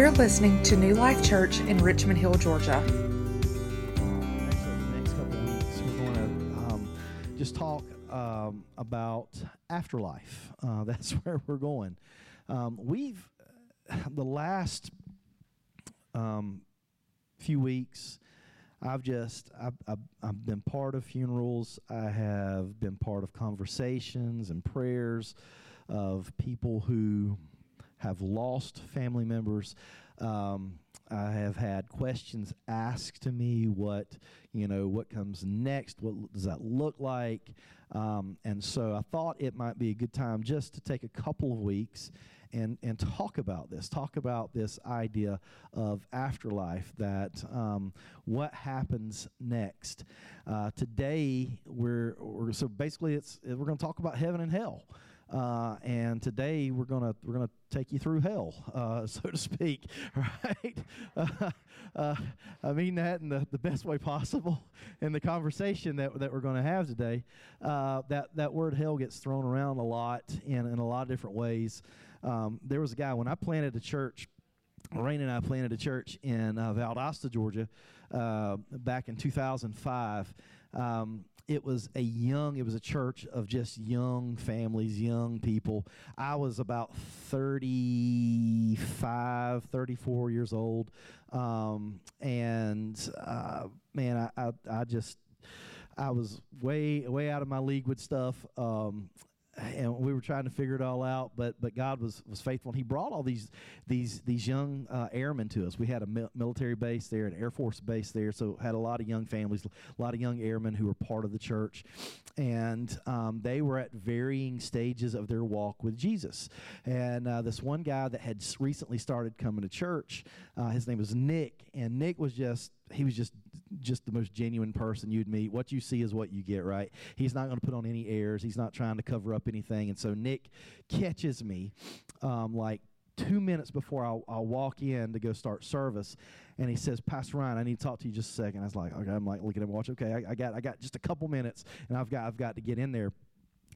You're listening to New Life Church in Richmond Hill, Georgia. Next, uh, next couple weeks, we're going to um, just talk um, about afterlife. Uh, that's where we're going. Um, we've the last um, few weeks. I've just I've, I've, I've been part of funerals. I have been part of conversations and prayers of people who have lost family members. Um, I have had questions asked to me what you know what comes next? What does that look like? Um, and so I thought it might be a good time just to take a couple of weeks and and talk about this talk about this idea of afterlife that um, what happens next. Uh, today we're, we're so basically it's we're going to talk about heaven and hell uh, and today we're gonna we're gonna take you through hell, uh, so to speak, right? Uh, uh, I mean that in the, the best way possible. In the conversation that that we're gonna have today, uh, that that word hell gets thrown around a lot in in a lot of different ways. Um, there was a guy when I planted a church. Rain and I planted a church in uh, Valdosta, Georgia, back in 2005. Um, it was a young it was a church of just young families young people. I was about 35 34 years old. Um, and uh, man I, I, I just i was way way out of my league with stuff. Um, and we were trying to figure it all out. But but God was was faithful, and He brought all these these these young uh, airmen to us. We had a mil- military base there, an Air Force base there, so had a lot of young families, a lot of young airmen who were part of the church, and um, they were at varying stages of their walk with Jesus. And uh, this one guy that had recently started coming to church, uh, his name was Nick, and Nick was just he was just just the most genuine person you'd meet. What you see is what you get, right? He's not going to put on any airs. He's not trying to cover up anything. And so Nick catches me um, like two minutes before I'll, I'll walk in to go start service, and he says, "Pastor Ryan, I need to talk to you just a second. I was like, "Okay." I'm like looking at him, watch. Okay, I, I got I got just a couple minutes, and I've got I've got to get in there.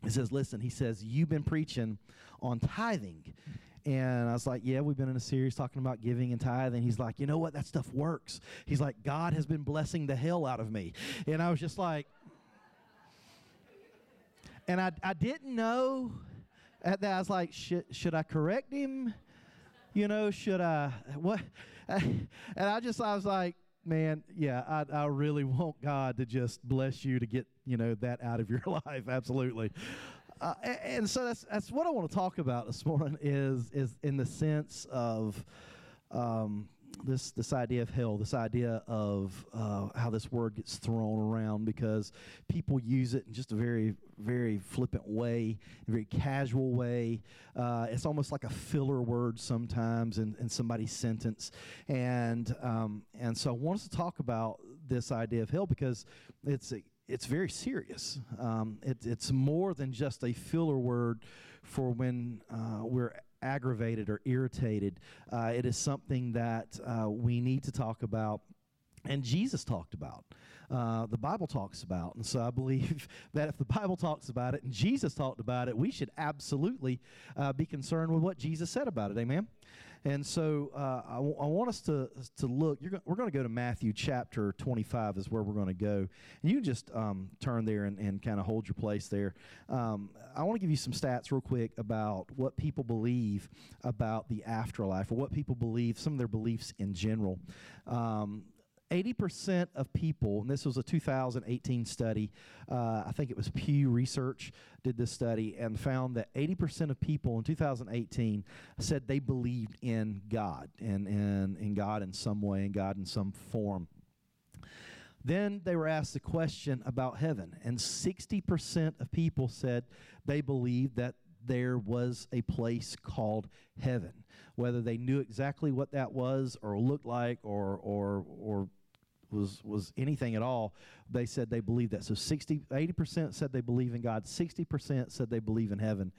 He says, "Listen," he says, "You've been preaching on tithing." And I was like, Yeah, we've been in a series talking about giving and tithing. He's like, You know what? That stuff works. He's like, God has been blessing the hell out of me. And I was just like, And I, I didn't know at that. I was like, Should, should I correct him? You know, should I? What? And I just, I was like, Man, yeah, I, I really want God to just bless you to get, you know, that out of your life. Absolutely. Uh, a- and, so that's that's what I want to talk about this morning is is in the sense of um, this this idea of hell, this idea of uh, how this word gets thrown around because people use it in just a very very flippant way, a very casual way. Uh, it's almost like a filler word sometimes in, in somebody's sentence, and um, and so I want us to talk about this idea of hell because it's it's very serious. Um, it, it's more than just a filler word for when uh, we're aggravated or irritated. Uh, it is something that uh, we need to talk about. And Jesus talked about, uh, the Bible talks about. And so I believe that if the Bible talks about it and Jesus talked about it, we should absolutely uh, be concerned with what Jesus said about it. Amen? And so uh, I, w- I want us to to look. Go- we're going to go to Matthew chapter 25 is where we're going to go. And you just um, turn there and, and kind of hold your place there. Um, I want to give you some stats real quick about what people believe about the afterlife or what people believe, some of their beliefs in general. Um, 80% of people, and this was a 2018 study, uh, I think it was Pew Research did this study and found that 80% of people in 2018 said they believed in God and, in God in some way, in God in some form. Then they were asked the question about heaven, and 60% of people said they believed that there was a place called heaven. Whether they knew exactly what that was or looked like or, or, or was, was anything at all, they said they believed that. So 60, 80% said they believe in God, 60% said they believe in heaven.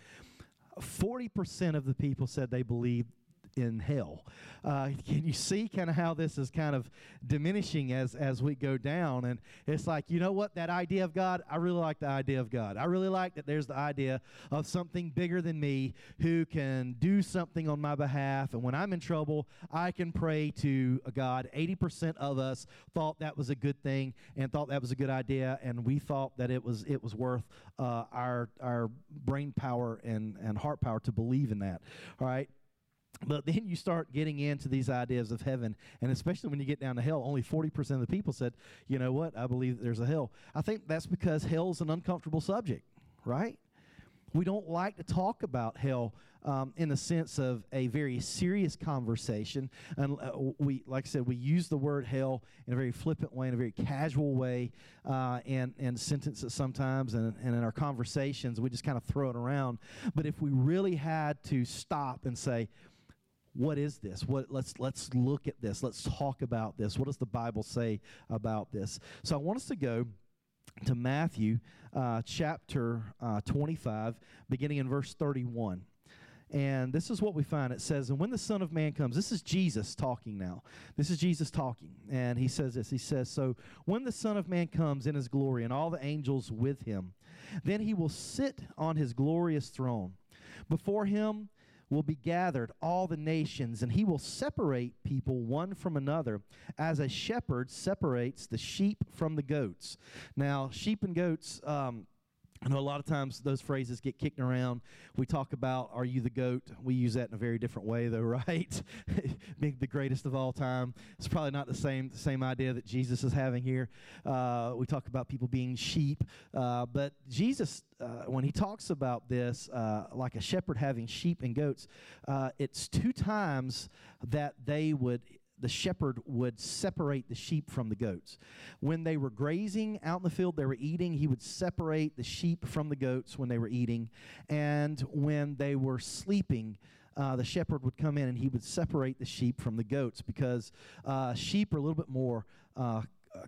40% of the people said they believed in hell. Uh, can you see kind of how this is kind of diminishing as as we go down? And it's like, you know what? That idea of God, I really like the idea of God. I really like that there's the idea of something bigger than me who can do something on my behalf. And when I'm in trouble, I can pray to a God. 80% of us thought that was a good thing and thought that was a good idea, and we thought that it was it was worth uh, our our brain power and and heart power to believe in that. All right. But then you start getting into these ideas of heaven, and especially when you get down to hell, only 40% of the people said, you know what, I believe that there's a hell. I think that's because hell's an uncomfortable subject, right? We don't like to talk about hell um, in the sense of a very serious conversation. And uh, we, like I said, we use the word hell in a very flippant way, in a very casual way, uh, and, and sentences sometimes, and, and in our conversations, we just kind of throw it around. But if we really had to stop and say, what is this? What let's let's look at this. Let's talk about this. What does the bible say about this? So i want us to go to matthew uh, chapter uh, 25 beginning in verse 31 and this is what we find. It says and when the son of man comes this is jesus talking now. This is jesus talking. And he says this. He says so when the son of man comes in his glory and all the angels with him then he will sit on his glorious throne. Before him will be gathered all the nations, and he will separate people one from another, as a shepherd separates the sheep from the goats. Now, sheep and goats. Um, I know a lot of times those phrases get kicked around. We talk about, are you the goat? We use that in a very different way, though, right? Being the greatest of all time. It's probably not the same, the same idea that Jesus is having here. Uh, we talk about people being sheep. Uh, but Jesus, uh, when he talks about this, uh, like a shepherd having sheep and goats, uh, it's two times that they would the shepherd would separate the sheep from the goats. When they were grazing out in the field, they were eating, he would separate the sheep from the goats when they were eating. And when they were sleeping, uh, the shepherd would come in and he would separate the sheep from the goats because uh, sheep are a little bit more uh,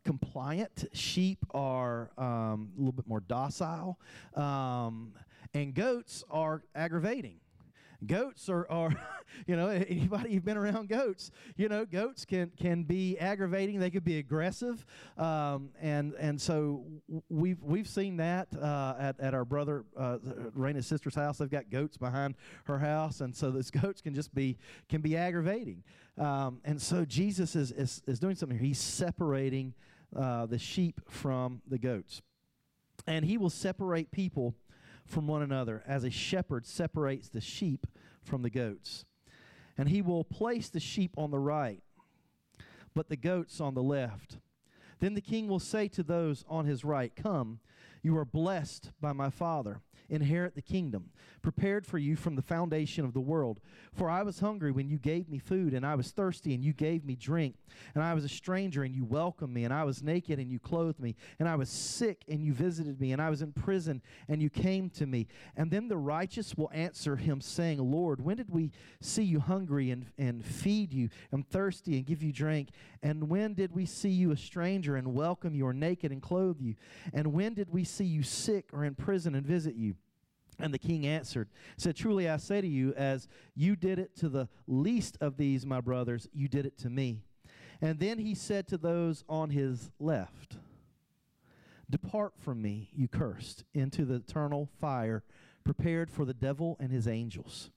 compliant. Sheep are um, a little bit more docile. Um, and goats are aggravating goats are, are you know anybody who's been around goats you know goats can can be aggravating. They could be aggressive. Um, and and so we've we've seen that uh, at, at our brother uh, Raina's sister's house. They've got goats behind her house. And so those goats can just be can be aggravating. Um, and so Jesus is, is is doing something here. He's separating uh, the sheep from the goats. And he will separate people from one another, as a shepherd separates the sheep from the goats. And he will place the sheep on the right, but the goats on the left. Then the king will say to those on his right, Come, you are blessed by my Father inherit the kingdom, prepared for you from the foundation of the world. For I was hungry when you gave me food, and I was thirsty and you gave me drink, and I was a stranger and you welcomed me, and I was naked and you clothed me, and I was sick and you visited me, and I was in prison and you came to me. And then the righteous will answer him, saying, Lord, when did we see you hungry and, and feed you, and thirsty and give you drink? And when did we see you a stranger and welcome you, or naked and clothe you? And when did we see you sick or in prison and visit you? And the king answered, said, Truly I say to you, as you did it to the least of these, my brothers, you did it to me. And then he said to those on his left, Depart from me, you cursed, into the eternal fire prepared for the devil and his angels.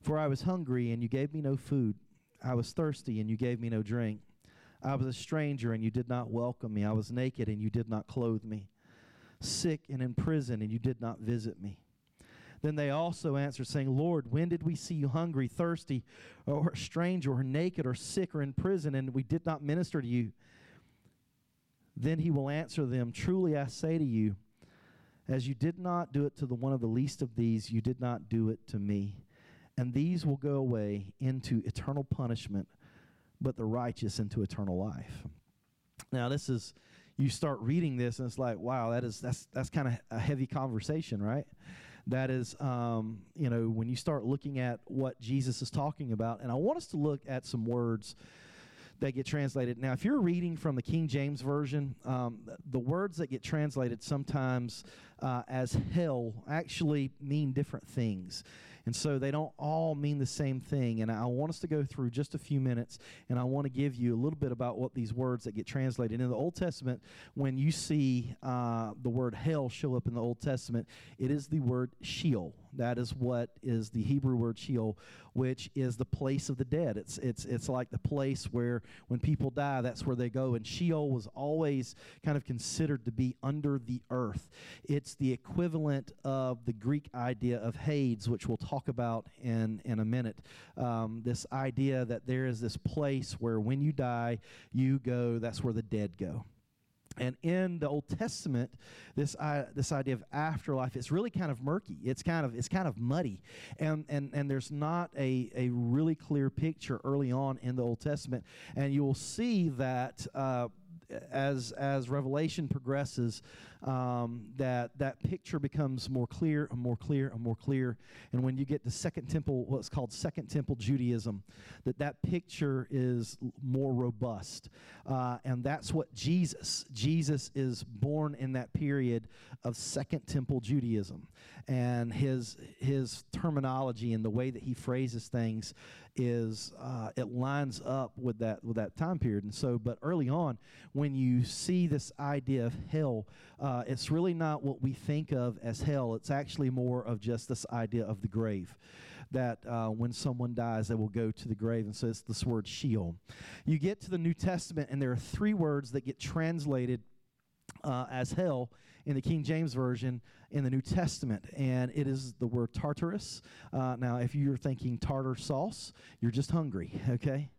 For I was hungry, and you gave me no food. I was thirsty, and you gave me no drink. I was a stranger, and you did not welcome me. I was naked, and you did not clothe me sick and in prison, and you did not visit me. Then they also answered, saying, Lord, when did we see you hungry, thirsty, or a stranger, or naked, or sick, or in prison, and we did not minister to you? Then he will answer them, Truly I say to you, as you did not do it to the one of the least of these, you did not do it to me. And these will go away into eternal punishment, but the righteous into eternal life. Now, this is you start reading this and it's like, wow, that is that's that's kind of a heavy conversation, right? That is, um, you know, when you start looking at what Jesus is talking about, and I want us to look at some words that get translated. Now, if you're reading from the King James Version, um, the words that get translated sometimes uh, as hell actually mean different things. And so they don't all mean the same thing. And I want us to go through just a few minutes, and I want to give you a little bit about what these words that get translated. In the Old Testament, when you see uh, the word hell show up in the Old Testament, it is the word Sheol. That is what is the Hebrew word Sheol, which is the place of the dead. It's it's it's like the place where when people die, that's where they go. And Sheol was always kind of considered to be under the earth. It's the equivalent of the Greek idea of Hades, which we'll talk about in in a minute. Um, this idea that there is this place where when you die, you go. That's where the dead go. And in the Old Testament, this uh, this idea of afterlife is really kind of murky. It's kind of it's kind of muddy, and and and there's not a a really clear picture early on in the Old Testament. And you will see that. Uh, as as Revelation progresses, um, that that picture becomes more clear and more clear and more clear. And when you get to Second Temple, what's called Second Temple Judaism, that that picture is more robust, uh, and that's what Jesus. Jesus is born in that period of Second Temple Judaism, and his his terminology and the way that he phrases things is uh, it lines up with that with that time period. And so, but early on, when you see this idea of hell, uh, it's really not what we think of as hell. It's actually more of just this idea of the grave. That uh, when someone dies, they will go to the grave. And so it's this word Sheol. You get to the New Testament, and there are three words that get translated uh, as hell in the King James Version in the New Testament, and it is the word Tartarus. Uh, now, if you're thinking tartar sauce, you're just hungry, okay?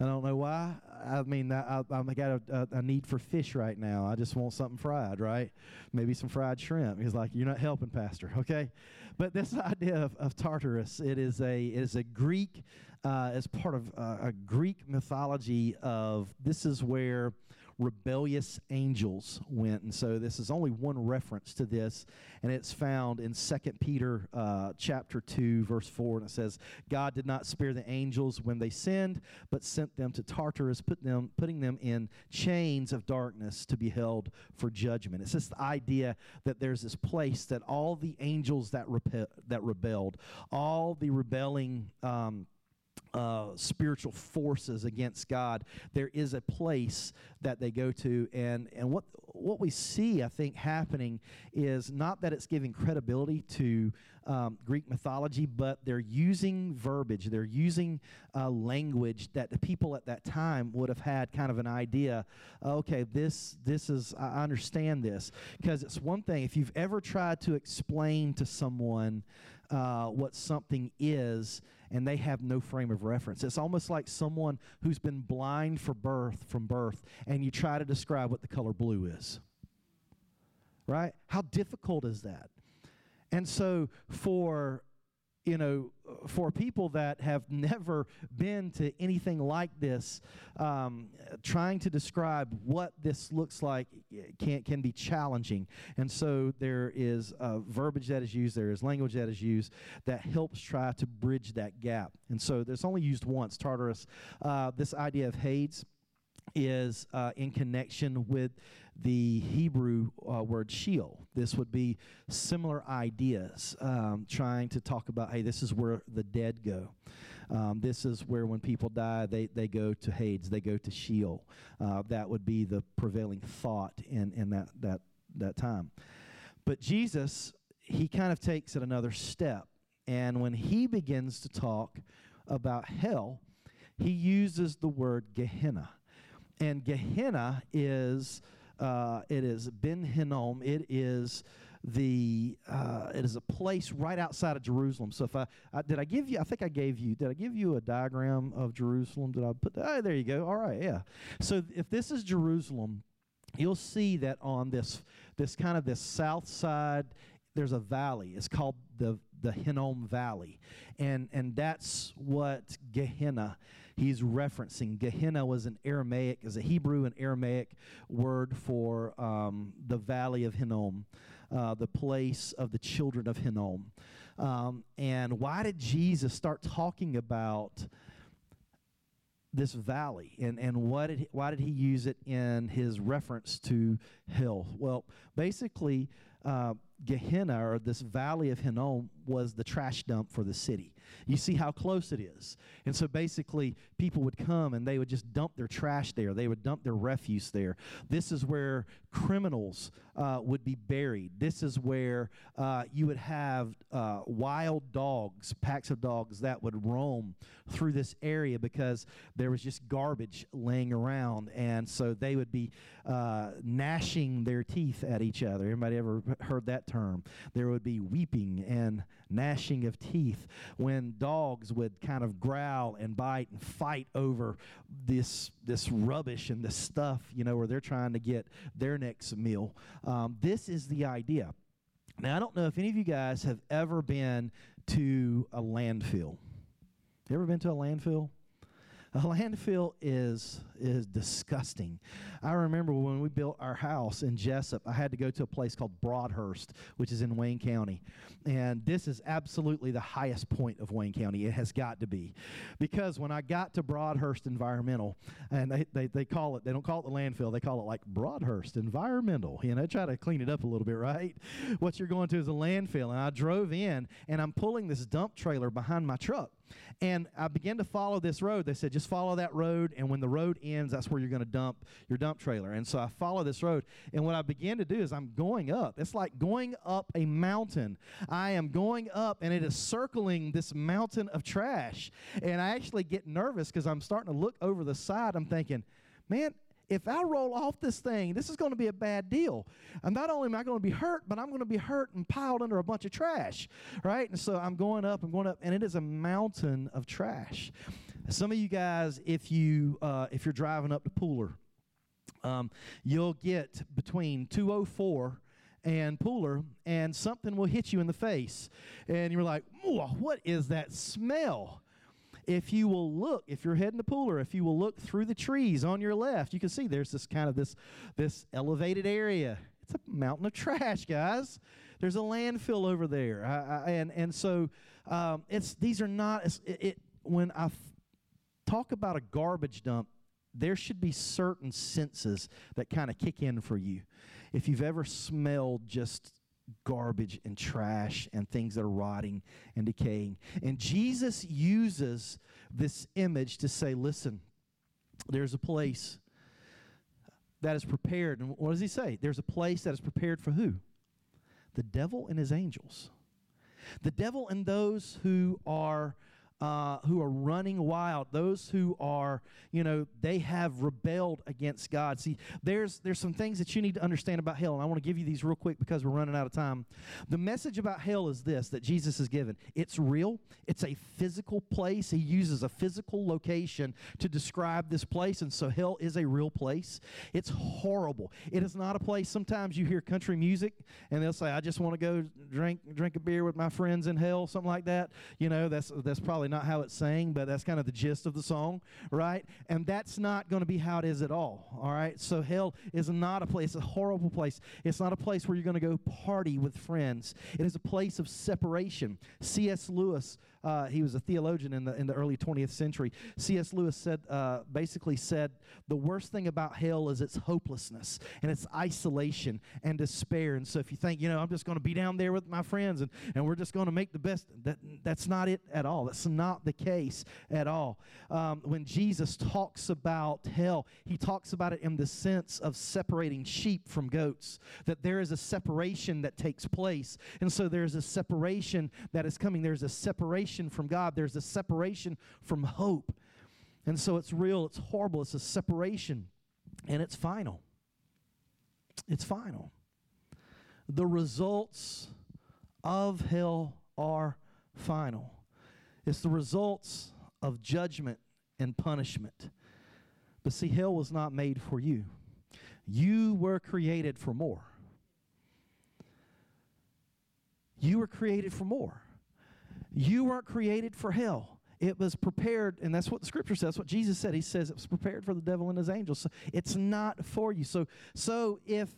I don't know why. I mean, I, I, got a, a, a, need for fish right now. I just want something fried, right? Maybe some fried shrimp. He's like, you're not helping, Pastor. Okay, but this idea of, of Tartarus, it is a it is a Greek, uh, as part of uh, a Greek mythology of this is where rebellious angels went. And so this is only one reference to this, and it's found in Second Peter uh, chapter 2, verse 4. And it says, God did not spare the angels when they sinned, but sent them to Tartarus, put them, putting them in chains of darkness to be held for judgment. It's this idea that there's this place that all the angels that, repe- that rebelled, all the rebelling um, uh, spiritual forces against God, there is a place that they go to, and and what what we see, I think, happening is not that it's giving credibility to um, Greek mythology, but they're using verbiage, they're using uh, language that the people at that time would have had kind of an idea. Okay, this this is I understand this because it's one thing if you've ever tried to explain to someone uh, what something is and they have no frame of reference. It's almost like someone who's been blind for birth from birth and you try to describe what the color blue is. Right? How difficult is that? And so for you know, for people that have never been to anything like this, um, trying to describe what this looks like can, can be challenging. And so there is verbiage that is used, there is language that is used that helps try to bridge that gap. And so there's only used once, Tartarus. Uh, this idea of Hades is uh, in connection with the Hebrew uh, word Sheol. This would be similar ideas, um, trying to talk about, hey, this is where the dead go. Um, this is where when people die, they, they go to Hades, they go to Sheol. Uh, that would be the prevailing thought in, in that, that, that time. But Jesus, he kind of takes it another step. And when he begins to talk about hell, he uses the word Gehenna. And Gehenna is uh, it is Ben Hinnom. It is the uh, it is a place right outside of Jerusalem. So if I, I, did I give you I think I gave you did I give you a diagram of Jerusalem? Did I put? Oh, there you go. All right, yeah. So if this is Jerusalem, you'll see that on this this kind of this south side there's a valley. It's called the the Hinnom Valley, and and that's what Gehenna he's referencing. Gehenna was an Aramaic, is a Hebrew and Aramaic word for um, the valley of Hinnom, uh, the place of the children of Hinnom. Um, and why did Jesus start talking about this valley and, and what did he, why did he use it in his reference to hell? Well, basically, uh, Gehenna or this valley of Hinnom was the trash dump for the city. You see how close it is. And so basically, people would come and they would just dump their trash there. They would dump their refuse there. This is where criminals uh, would be buried. This is where uh, you would have uh, wild dogs, packs of dogs that would roam through this area because there was just garbage laying around. And so they would be uh, gnashing their teeth at each other. Anybody ever heard that term? There would be weeping and gnashing of teeth when dogs would kind of growl and bite and fight over this this rubbish and this stuff, you know, where they're trying to get their next meal. Um, this is the idea. Now, I don't know if any of you guys have ever been to a landfill. You ever been to a landfill? A landfill is is disgusting. I remember when we built our house in Jesup, I had to go to a place called Broadhurst, which is in Wayne County. And this is absolutely the highest point of Wayne County. It has got to be. Because when I got to Broadhurst Environmental, and they, they, they call it, they don't call it the landfill, they call it like Broadhurst Environmental. You know, try to clean it up a little bit, right? What you're going to is a landfill. And I drove in, and I'm pulling this dump trailer behind my truck. And I began to follow this road. They said, just follow that road, and when the road ends, that's where you're going to dump your dump trailer. And so I follow this road, and what I began to do is I'm going up. It's like going up a mountain. I am going up, and it is circling this mountain of trash. And I actually get nervous because I'm starting to look over the side. I'm thinking, man, if I roll off this thing, this is going to be a bad deal. And not only am I going to be hurt, but I'm going to be hurt and piled under a bunch of trash, right? And so I'm going up, I'm going up, and it is a mountain of trash. Some of you guys, if you uh, if you're driving up to Pooler, um, you'll get between 204 and Pooler, and something will hit you in the face, and you're like, "What is that smell?" If you will look, if you're heading to Pooler, if you will look through the trees on your left, you can see there's this kind of this this elevated area. It's a mountain of trash, guys. There's a landfill over there, I, I, and and so um, it's these are not it, it when I f- talk about a garbage dump. There should be certain senses that kind of kick in for you. If you've ever smelled just garbage and trash and things that are rotting and decaying. And Jesus uses this image to say, listen, there's a place that is prepared. And what does he say? There's a place that is prepared for who? The devil and his angels. The devil and those who are uh, who are running wild, those who are, you know, they have rebelled against God. See, there's there's some things that you need to understand about hell, and I want to give you these real quick because we're running out of time. The message about hell is this that Jesus has given. It's real. It's a physical place. He uses a physical location to describe this place, and so hell is a real place. It's horrible. It is not a place. Sometimes you hear country music, and they'll say, "I just want to go drink drink a beer with my friends in hell," something like that. You know, that's that's probably probably not how it's saying, but that's kind of the gist of the song, right? And that's not going to be how it is at all, all right? So hell is not a place, a horrible place. It's not a place where you're going to go party with friends. It is a place of separation. C.S. Lewis uh, he was a theologian in the in the early 20th century. C.S. Lewis said uh, basically said the worst thing about hell is its hopelessness and its isolation and despair. And so if you think you know I'm just going to be down there with my friends and and we're just going to make the best, that that's not it at all. That's not the case at all. Um, when Jesus talks about hell, he talks about it in the sense of separating sheep from goats. That there is a separation that takes place, and so there's a separation that is coming. There's a separation separation from God, there's a separation from hope. And so it's real, it's horrible, it's a separation, and it's final. It's final. The results of hell are final. It's the results of judgment and punishment. But see, hell was not made for you. You were created for more. You were created for more. You weren't created for hell. It was prepared, and that's what the scripture says. That's what Jesus said. He says it was prepared for the devil and his angels. So it's not for you. So, so if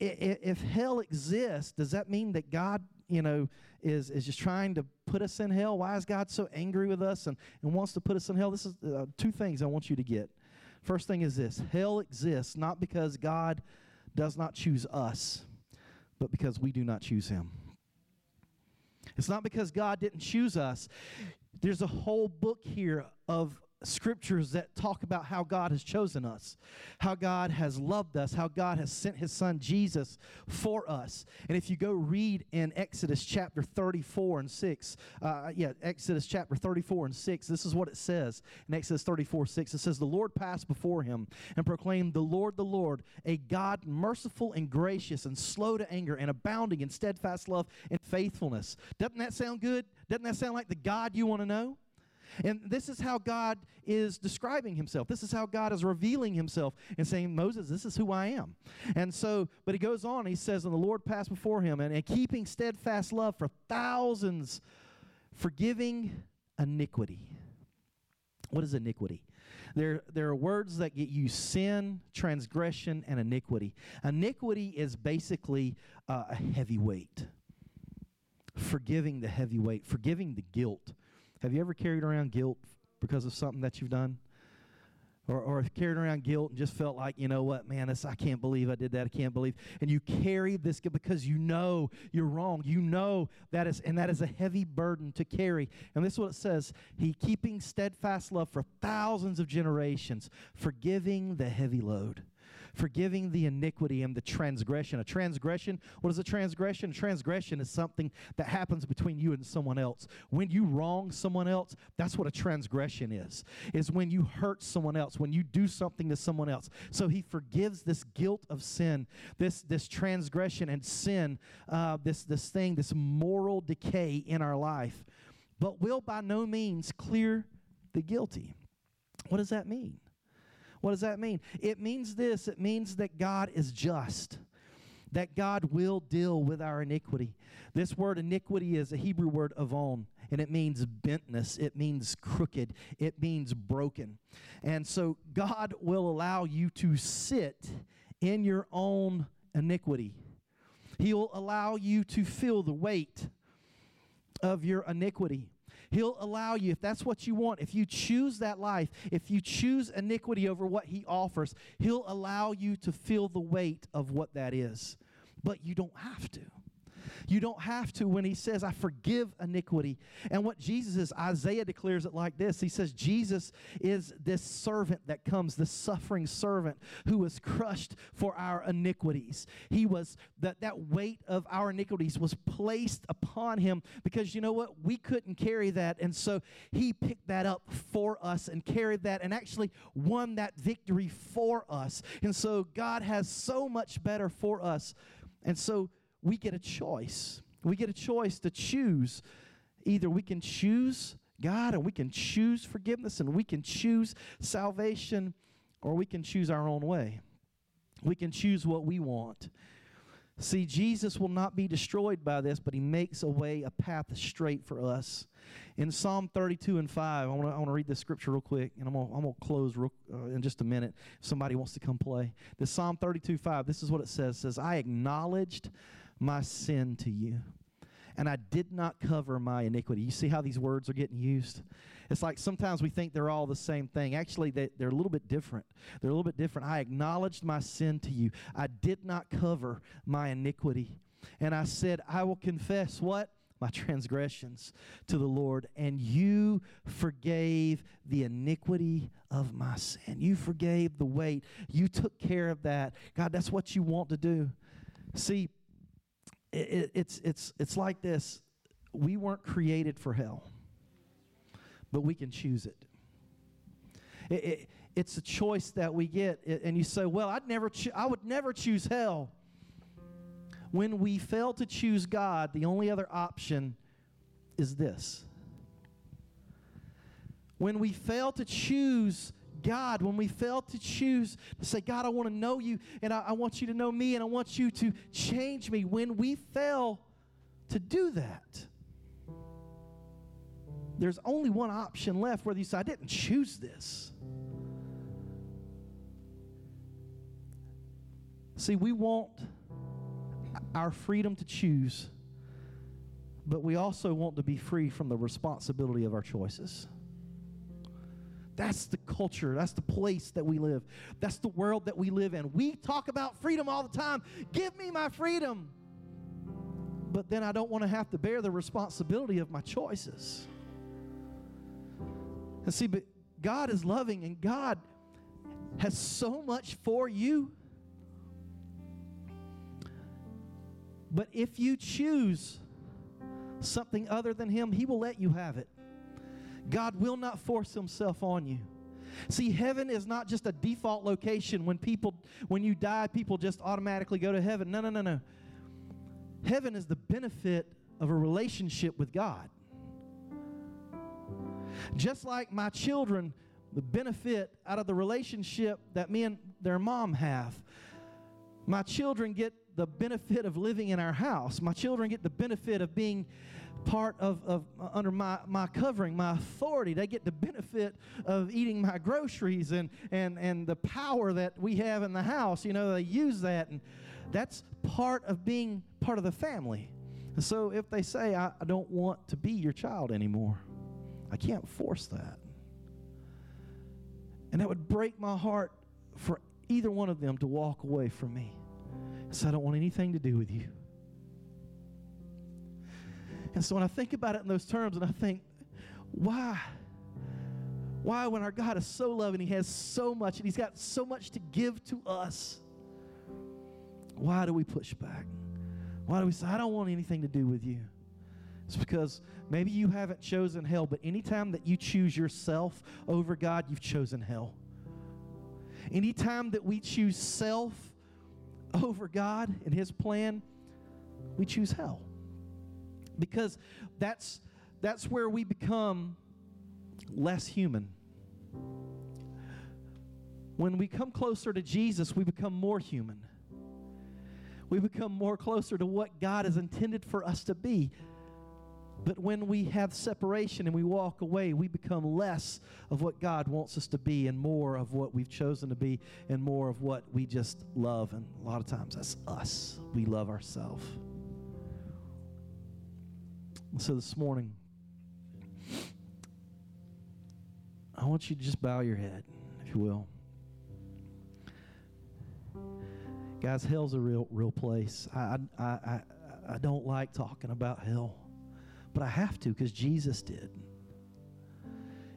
if hell exists, does that mean that God, you know, is is just trying to put us in hell? Why is God so angry with us and, and wants to put us in hell? This is uh, two things I want you to get. First thing is this: hell exists not because God does not choose us, but because we do not choose him. It's not because God didn't choose us. There's a whole book here of scriptures that talk about how God has chosen us, how God has loved us, how God has sent his son Jesus for us. And if you go read in Exodus chapter 34 and 6, uh, yeah, Exodus chapter 34 and 6, this is what it says in Exodus 34 6. It says, The Lord passed before him and proclaimed, The Lord, the Lord, a God merciful and gracious and slow to anger and abounding in steadfast love and faithfulness. Doesn't that sound good? Doesn't that sound like the God you want to know? And this is how God is describing himself. This is how God is revealing himself and saying, Moses, this is who I am. And so, but he goes on, he says, And the Lord passed before him, and, and keeping steadfast love for thousands, forgiving iniquity. What is iniquity? There, there are words that get you sin, transgression, and iniquity. Iniquity is basically uh, a heavy weight. Forgiving the heavy weight, forgiving the guilt, have you ever carried around guilt because of something that you've done? Or, or carried around guilt and just felt like, you know what, man, this, I can't believe I did that. I can't believe. And you carry this because you know you're wrong. You know that is, and that is a heavy burden to carry. And this is what it says He keeping steadfast love for thousands of generations, forgiving the heavy load forgiving the iniquity and the transgression. A transgression, what is a transgression? A transgression is something that happens between you and someone else. When you wrong someone else, that's what a transgression is. Is when you hurt someone else, when you do something to someone else. So he forgives this guilt of sin, this this transgression and sin, uh, this this thing, this moral decay in our life, but will by no means clear the guilty. What does that mean? What does that mean? It means this it means that God is just, that God will deal with our iniquity. This word iniquity is a Hebrew word avon, and it means bentness, it means crooked, it means broken. And so God will allow you to sit in your own iniquity. He will allow you to feel the weight of your iniquity. He'll allow you, if that's what you want, if you choose that life, if you choose iniquity over what He offers, He'll allow you to feel the weight of what that is. But you don't have to. You don't have to when he says, I forgive iniquity. And what Jesus is, Isaiah declares it like this He says, Jesus is this servant that comes, the suffering servant who was crushed for our iniquities. He was, that, that weight of our iniquities was placed upon him because you know what? We couldn't carry that. And so he picked that up for us and carried that and actually won that victory for us. And so God has so much better for us. And so we get a choice. We get a choice to choose. Either we can choose God and we can choose forgiveness and we can choose salvation or we can choose our own way. We can choose what we want. See, Jesus will not be destroyed by this, but he makes a way, a path straight for us. In Psalm 32 and 5, I want to read this scripture real quick, and I'm going to close real, uh, in just a minute if somebody wants to come play. This Psalm 32 5, this is what it says. It says, I acknowledged my sin to you. And I did not cover my iniquity. You see how these words are getting used? It's like sometimes we think they're all the same thing. Actually, they, they're a little bit different. They're a little bit different. I acknowledged my sin to you. I did not cover my iniquity. And I said, I will confess what? my transgressions to the Lord, and you forgave the iniquity of my sin. You forgave the weight. You took care of that. God, that's what you want to do. See, it, it's, it's, it's like this we weren't created for hell, but we can choose it. it, it it's a choice that we get, and you say, "Well, I'd never, cho- I would never choose hell." When we fail to choose God, the only other option is this. When we fail to choose God, when we fail to choose to say, God, I want to know you and I, I, want you to know me and I want you to change me, when we fail to do that, there's only one option left whether you say, I didn't choose this. See, we want our freedom to choose, but we also want to be free from the responsibility of our choices. That's the culture. That's the place that we live. That's the world that we live in. We talk about freedom all the time. Give me my freedom. but then I don't want to have to bear the responsibility of my choices. And see, but God is loving and God has so much for you. But if you choose something other than Him, He will let you have it. God will not force Himself on you. See, heaven is not just a default location when people, when you die, people just automatically go to heaven. No, no, no, no. Heaven is the benefit of a relationship with God. Just like my children, the benefit out of the relationship that me and their mom have. My children get the benefit of living in our house. My children get the benefit of being part of, of uh, under my, my covering, my authority. They get the benefit of eating my groceries and, and, and the power that we have in the house. You know, they use that. And that's part of being part of the family. And so if they say, I, I don't want to be your child anymore, I can't force that. And that would break my heart for either one of them to walk away from me. So I don't want anything to do with you. And so when I think about it in those terms, and I think, why? Why, when our God is so loving, He has so much, and He's got so much to give to us, why do we push back? Why do we say, I don't want anything to do with you? It's because maybe you haven't chosen hell, but anytime that you choose yourself over God, you've chosen hell. Anytime that we choose self over God and His plan, we choose hell because that's that's where we become less human. When we come closer to Jesus, we become more human. We become more closer to what God has intended for us to be. But when we have separation and we walk away, we become less of what God wants us to be and more of what we've chosen to be and more of what we just love. And a lot of times that's us. We love ourselves. So this morning, I want you to just bow your head, if you will. Guys, hell's a real, real place. I, I, I, I don't like talking about hell, but I have to because Jesus did.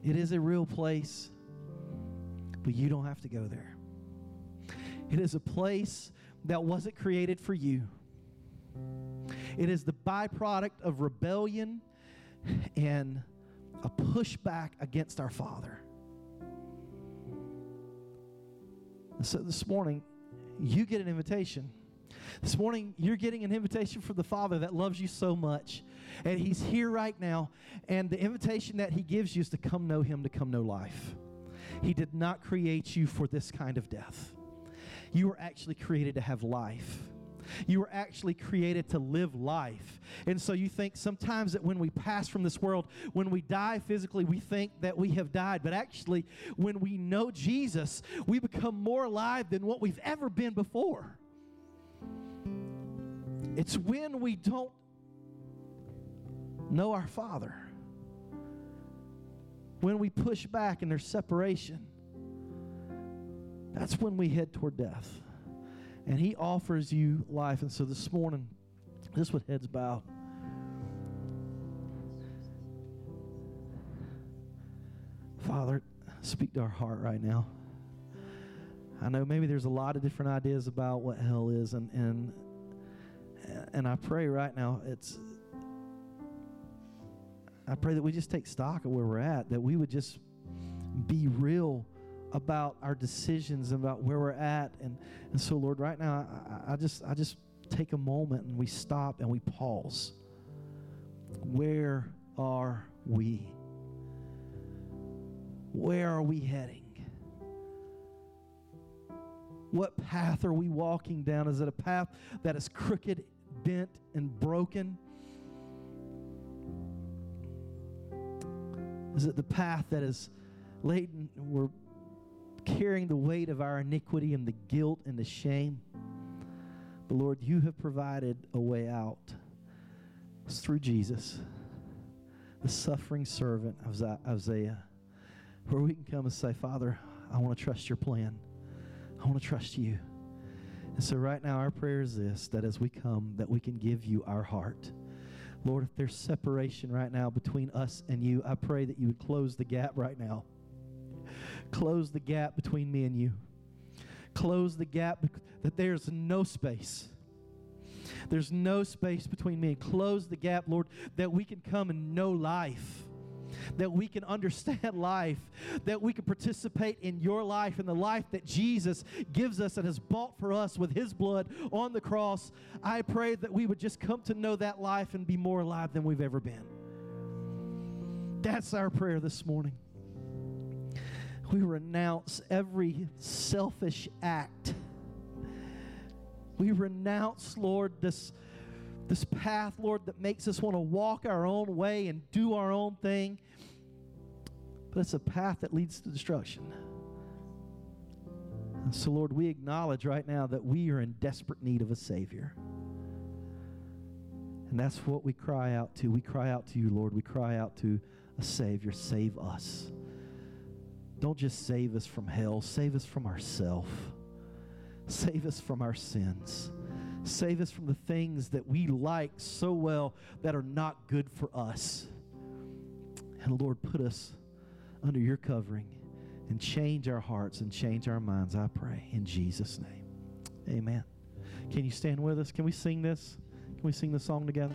It is a real place, but you don't have to go there. It is a place that wasn't created for you. It is the byproduct of rebellion and a pushback against our Father. So this morning, you get an invitation. This morning, you're getting an invitation from the Father that loves you so much. And He's here right now. And the invitation that He gives you is to come know Him, to come know life. He did not create you for this kind of death. You were actually created to have life. You were actually created to live life. And so you think sometimes that when we pass from this world, when we die physically, we think that we have died. But actually, when we know Jesus, we become more alive than what we've ever been before. It's when we don't know our Father, when we push back and there's separation, that's when we head toward death and He offers you life. And so this morning, this with heads bowed. Father, speak to our heart right now. I know maybe there's a lot of different ideas about what hell is, and and and I pray right now it's. I pray that we just take stock of where we're at, that we would just be real about our decisions and about where we're at. And, and so, Lord, right now, I, I just I just take a moment and we stop and we pause. Where are we? Where are we heading? What path are we walking down? Is it a path that is crooked, bent, and broken? Is it the path that is laden, we're carrying the weight of our iniquity and the guilt and the shame. But Lord, you have provided a way out. It's through Jesus, the suffering servant of Isaiah, where we can come and say, Father, I want to trust your plan. I want to trust you. And so right now our prayer is this that as we come that we can give you our heart. Lord, if there's separation right now between us and you, I pray that you would close the gap right now. Close the gap between me and you. Close the gap that there's no space. There's no space between me close the gap, Lord, that we can come and know life that we can understand life, that we can participate in your life and the life that Jesus gives us and has bought for us with his blood on the cross. I pray that we would just come to know that life and be more alive than we've ever been. That's our prayer this morning. We renounce every selfish act. We renounce, Lord, this this path, Lord, that makes us want to walk our own way and do our own thing. But it's a path that leads to destruction. And so, Lord, we acknowledge right now that we are in desperate need of a Savior. And that's what we cry out to. We cry out to you, Lord. We cry out to a Savior. Save us. Don't just save us from hell, save us from ourself. Save us from our sins. Save us from the things that we like so well that are not good for us. And Lord, put us under your covering and change our hearts and change our minds, I pray, in Jesus' name. Amen. Can you stand with us? Can we sing this? Can we sing the song together?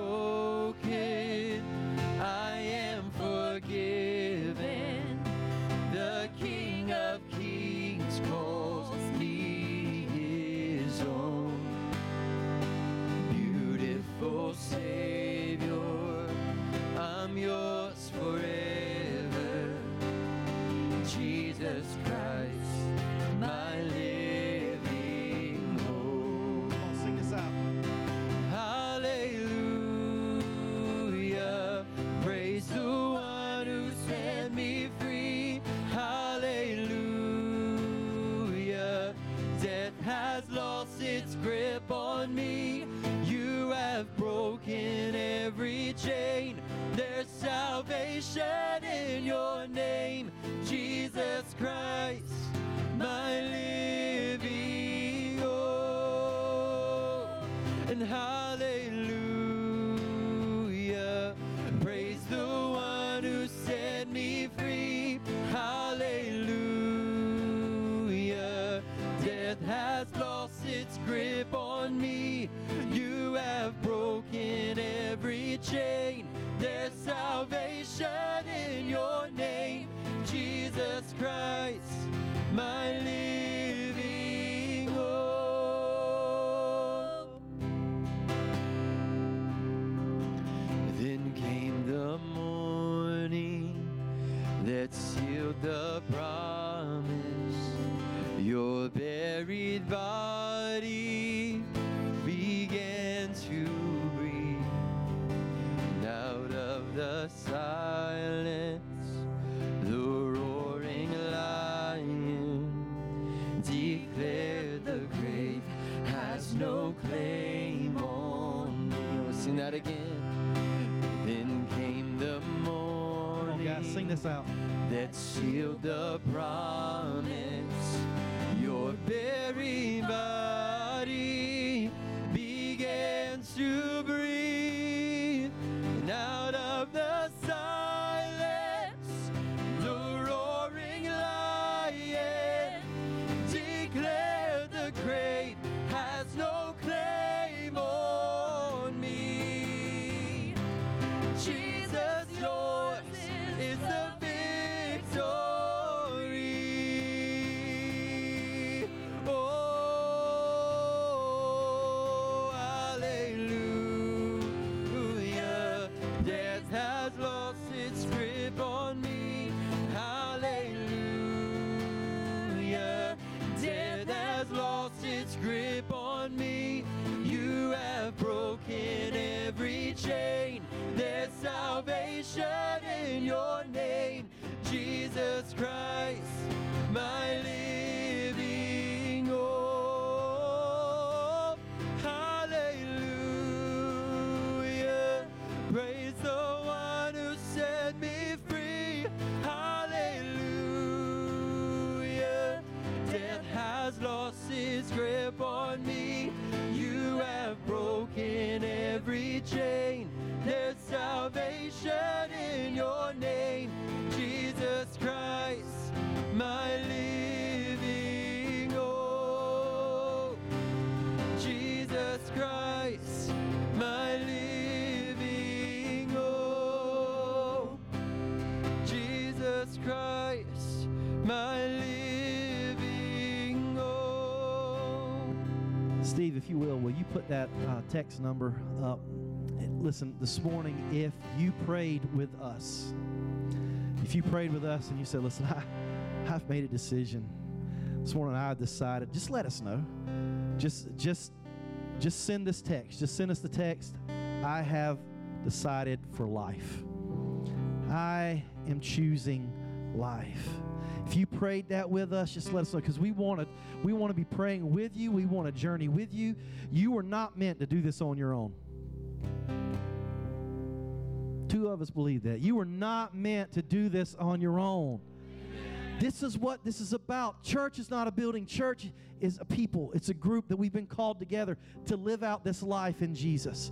body began to breathe. And out of the silence, the roaring lion declared the grave has no claim on me. Sing that again. Then came the Come on, morning guys, sing this out. that sealed the promise. Your very you will, will you put that uh, text number up? Listen, this morning, if you prayed with us, if you prayed with us and you said, listen, I, I've made a decision. This morning I've decided, just let us know. Just just just send this text. Just send us the text. I have decided for life. I am choosing life. Prayed that with us, just let us know because we want to we want to be praying with you. We want to journey with you. You were not meant to do this on your own. Two of us believe that. You were not meant to do this on your own. This is what this is about. Church is not a building. Church is a people. It's a group that we've been called together to live out this life in Jesus.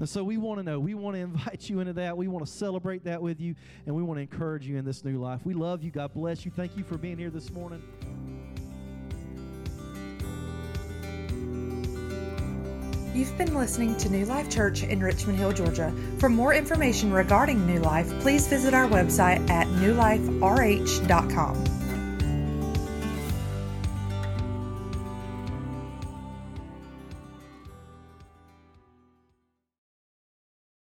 And so we want to know. We want to invite you into that. We want to celebrate that with you, and we want to encourage you in this new life. We love you. God bless you. Thank you for being here this morning. You've been listening to New Life Church in Richmond Hill, Georgia. For more information regarding New Life, please visit our website at newliferh.com.